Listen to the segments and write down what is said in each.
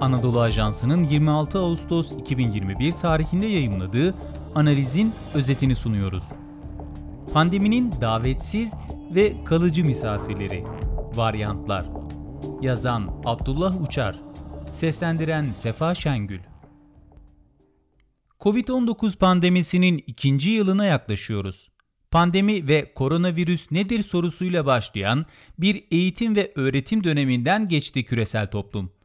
Anadolu Ajansı'nın 26 Ağustos 2021 tarihinde yayımladığı analizin özetini sunuyoruz. Pandeminin davetsiz ve kalıcı misafirleri, varyantlar. Yazan Abdullah Uçar, seslendiren Sefa Şengül. Covid-19 pandemisinin ikinci yılına yaklaşıyoruz. Pandemi ve koronavirüs nedir sorusuyla başlayan bir eğitim ve öğretim döneminden geçti küresel toplum.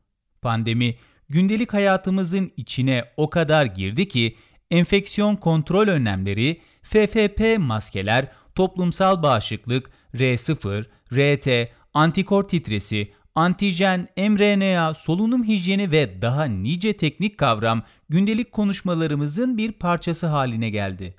Pandemi gündelik hayatımızın içine o kadar girdi ki enfeksiyon kontrol önlemleri, FFP maskeler, toplumsal bağışıklık, R0, RT, antikor titresi, antijen, mRNA, solunum hijyeni ve daha nice teknik kavram gündelik konuşmalarımızın bir parçası haline geldi.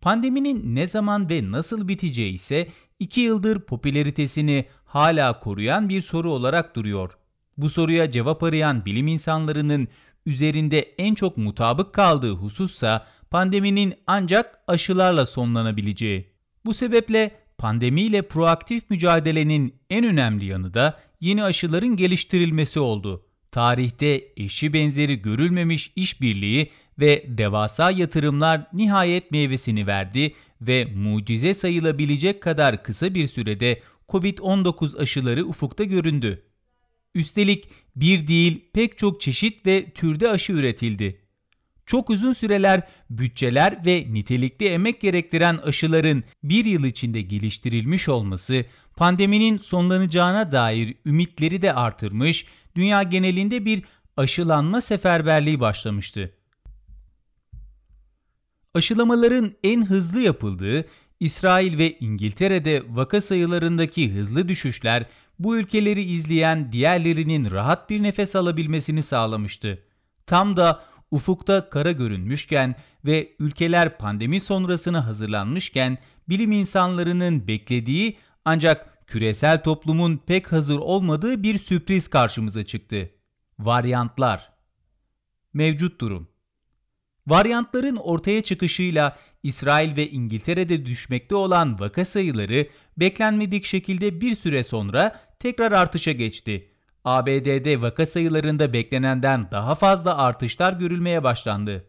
Pandeminin ne zaman ve nasıl biteceği ise 2 yıldır popülaritesini hala koruyan bir soru olarak duruyor. Bu soruya cevap arayan bilim insanlarının üzerinde en çok mutabık kaldığı husussa pandeminin ancak aşılarla sonlanabileceği. Bu sebeple pandemiyle proaktif mücadelenin en önemli yanı da yeni aşıların geliştirilmesi oldu. Tarihte eşi benzeri görülmemiş işbirliği ve devasa yatırımlar nihayet meyvesini verdi ve mucize sayılabilecek kadar kısa bir sürede COVID-19 aşıları ufukta göründü. Üstelik bir değil pek çok çeşit ve türde aşı üretildi. Çok uzun süreler bütçeler ve nitelikli emek gerektiren aşıların bir yıl içinde geliştirilmiş olması pandeminin sonlanacağına dair ümitleri de artırmış, dünya genelinde bir aşılanma seferberliği başlamıştı. Aşılamaların en hızlı yapıldığı İsrail ve İngiltere'de vaka sayılarındaki hızlı düşüşler bu ülkeleri izleyen diğerlerinin rahat bir nefes alabilmesini sağlamıştı. Tam da ufukta kara görünmüşken ve ülkeler pandemi sonrasına hazırlanmışken bilim insanlarının beklediği ancak küresel toplumun pek hazır olmadığı bir sürpriz karşımıza çıktı. Varyantlar. Mevcut durum. Varyantların ortaya çıkışıyla İsrail ve İngiltere'de düşmekte olan vaka sayıları beklenmedik şekilde bir süre sonra tekrar artışa geçti. ABD'de vaka sayılarında beklenenden daha fazla artışlar görülmeye başlandı.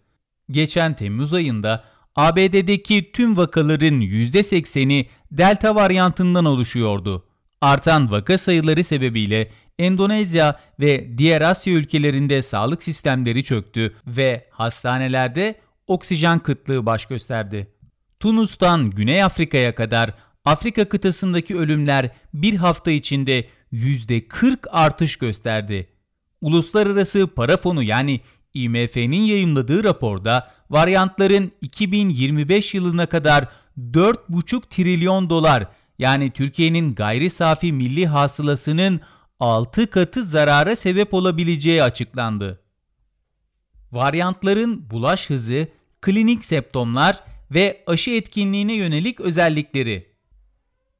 Geçen Temmuz ayında ABD'deki tüm vakaların %80'i Delta varyantından oluşuyordu. Artan vaka sayıları sebebiyle Endonezya ve diğer Asya ülkelerinde sağlık sistemleri çöktü ve hastanelerde oksijen kıtlığı baş gösterdi. Tunus'tan Güney Afrika'ya kadar Afrika kıtasındaki ölümler bir hafta içinde %40 artış gösterdi. Uluslararası Para Fonu yani IMF'nin yayınladığı raporda varyantların 2025 yılına kadar 4,5 trilyon dolar yani Türkiye'nin gayri safi milli hasılasının 6 katı zarara sebep olabileceği açıklandı. Varyantların bulaş hızı, klinik septomlar ve aşı etkinliğine yönelik özellikleri.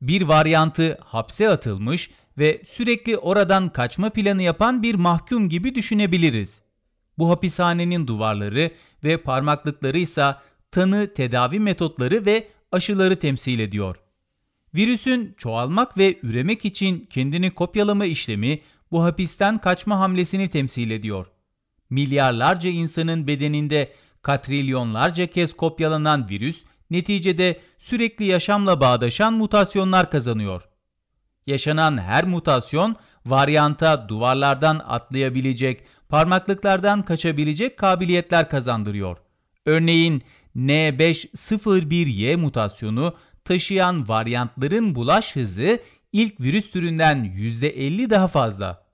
Bir varyantı hapse atılmış ve sürekli oradan kaçma planı yapan bir mahkum gibi düşünebiliriz. Bu hapishanenin duvarları ve parmaklıkları ise tanı, tedavi metotları ve aşıları temsil ediyor. Virüsün çoğalmak ve üremek için kendini kopyalama işlemi bu hapisten kaçma hamlesini temsil ediyor. Milyarlarca insanın bedeninde katrilyonlarca kez kopyalanan virüs neticede sürekli yaşamla bağdaşan mutasyonlar kazanıyor. Yaşanan her mutasyon varyanta duvarlardan atlayabilecek, parmaklıklardan kaçabilecek kabiliyetler kazandırıyor. Örneğin N501Y mutasyonu taşıyan varyantların bulaş hızı ilk virüs türünden %50 daha fazla.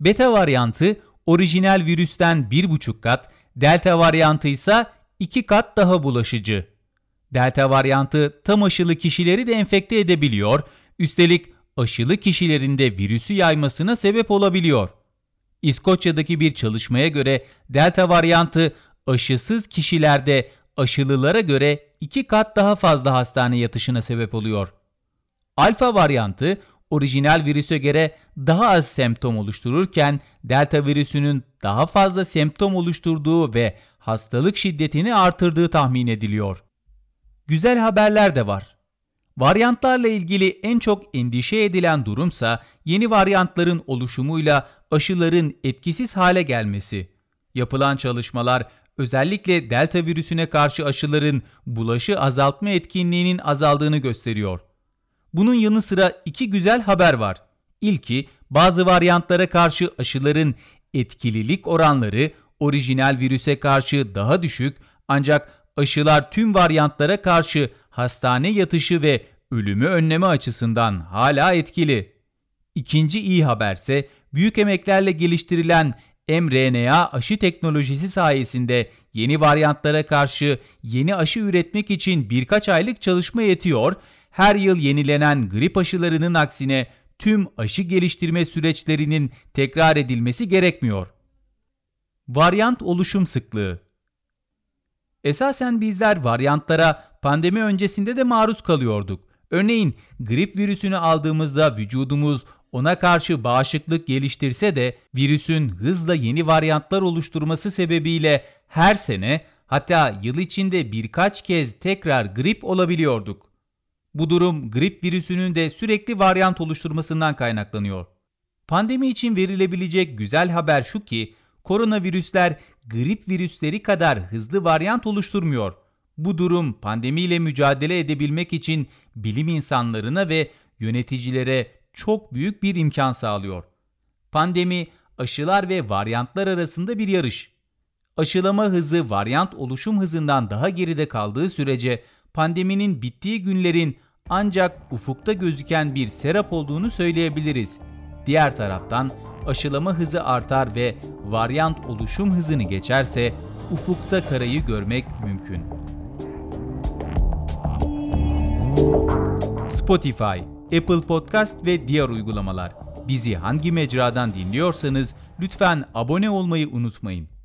Beta varyantı orijinal virüsten 1,5 kat, delta varyantı ise 2 kat daha bulaşıcı. Delta varyantı tam aşılı kişileri de enfekte edebiliyor, üstelik aşılı kişilerinde virüsü yaymasına sebep olabiliyor. İskoçya'daki bir çalışmaya göre delta varyantı aşısız kişilerde aşılılara göre 2 kat daha fazla hastane yatışına sebep oluyor. Alfa varyantı orijinal virüse göre daha az semptom oluştururken delta virüsünün daha fazla semptom oluşturduğu ve hastalık şiddetini artırdığı tahmin ediliyor. Güzel haberler de var. Varyantlarla ilgili en çok endişe edilen durumsa yeni varyantların oluşumuyla aşıların etkisiz hale gelmesi. Yapılan çalışmalar özellikle delta virüsüne karşı aşıların bulaşı azaltma etkinliğinin azaldığını gösteriyor. Bunun yanı sıra iki güzel haber var. İlki bazı varyantlara karşı aşıların etkililik oranları orijinal virüse karşı daha düşük ancak aşılar tüm varyantlara karşı hastane yatışı ve ölümü önleme açısından hala etkili. İkinci iyi haberse büyük emeklerle geliştirilen mRNA aşı teknolojisi sayesinde yeni varyantlara karşı yeni aşı üretmek için birkaç aylık çalışma yetiyor, her yıl yenilenen grip aşılarının aksine tüm aşı geliştirme süreçlerinin tekrar edilmesi gerekmiyor. Varyant oluşum sıklığı Esasen bizler varyantlara pandemi öncesinde de maruz kalıyorduk. Örneğin grip virüsünü aldığımızda vücudumuz ona karşı bağışıklık geliştirse de virüsün hızla yeni varyantlar oluşturması sebebiyle her sene hatta yıl içinde birkaç kez tekrar grip olabiliyorduk. Bu durum grip virüsünün de sürekli varyant oluşturmasından kaynaklanıyor. Pandemi için verilebilecek güzel haber şu ki koronavirüsler grip virüsleri kadar hızlı varyant oluşturmuyor. Bu durum pandemiyle mücadele edebilmek için bilim insanlarına ve yöneticilere çok büyük bir imkan sağlıyor. Pandemi, aşılar ve varyantlar arasında bir yarış. Aşılama hızı varyant oluşum hızından daha geride kaldığı sürece pandeminin bittiği günlerin ancak ufukta gözüken bir serap olduğunu söyleyebiliriz. Diğer taraftan aşılama hızı artar ve varyant oluşum hızını geçerse ufukta karayı görmek mümkün. Spotify, Apple Podcast ve diğer uygulamalar. Bizi hangi mecradan dinliyorsanız lütfen abone olmayı unutmayın.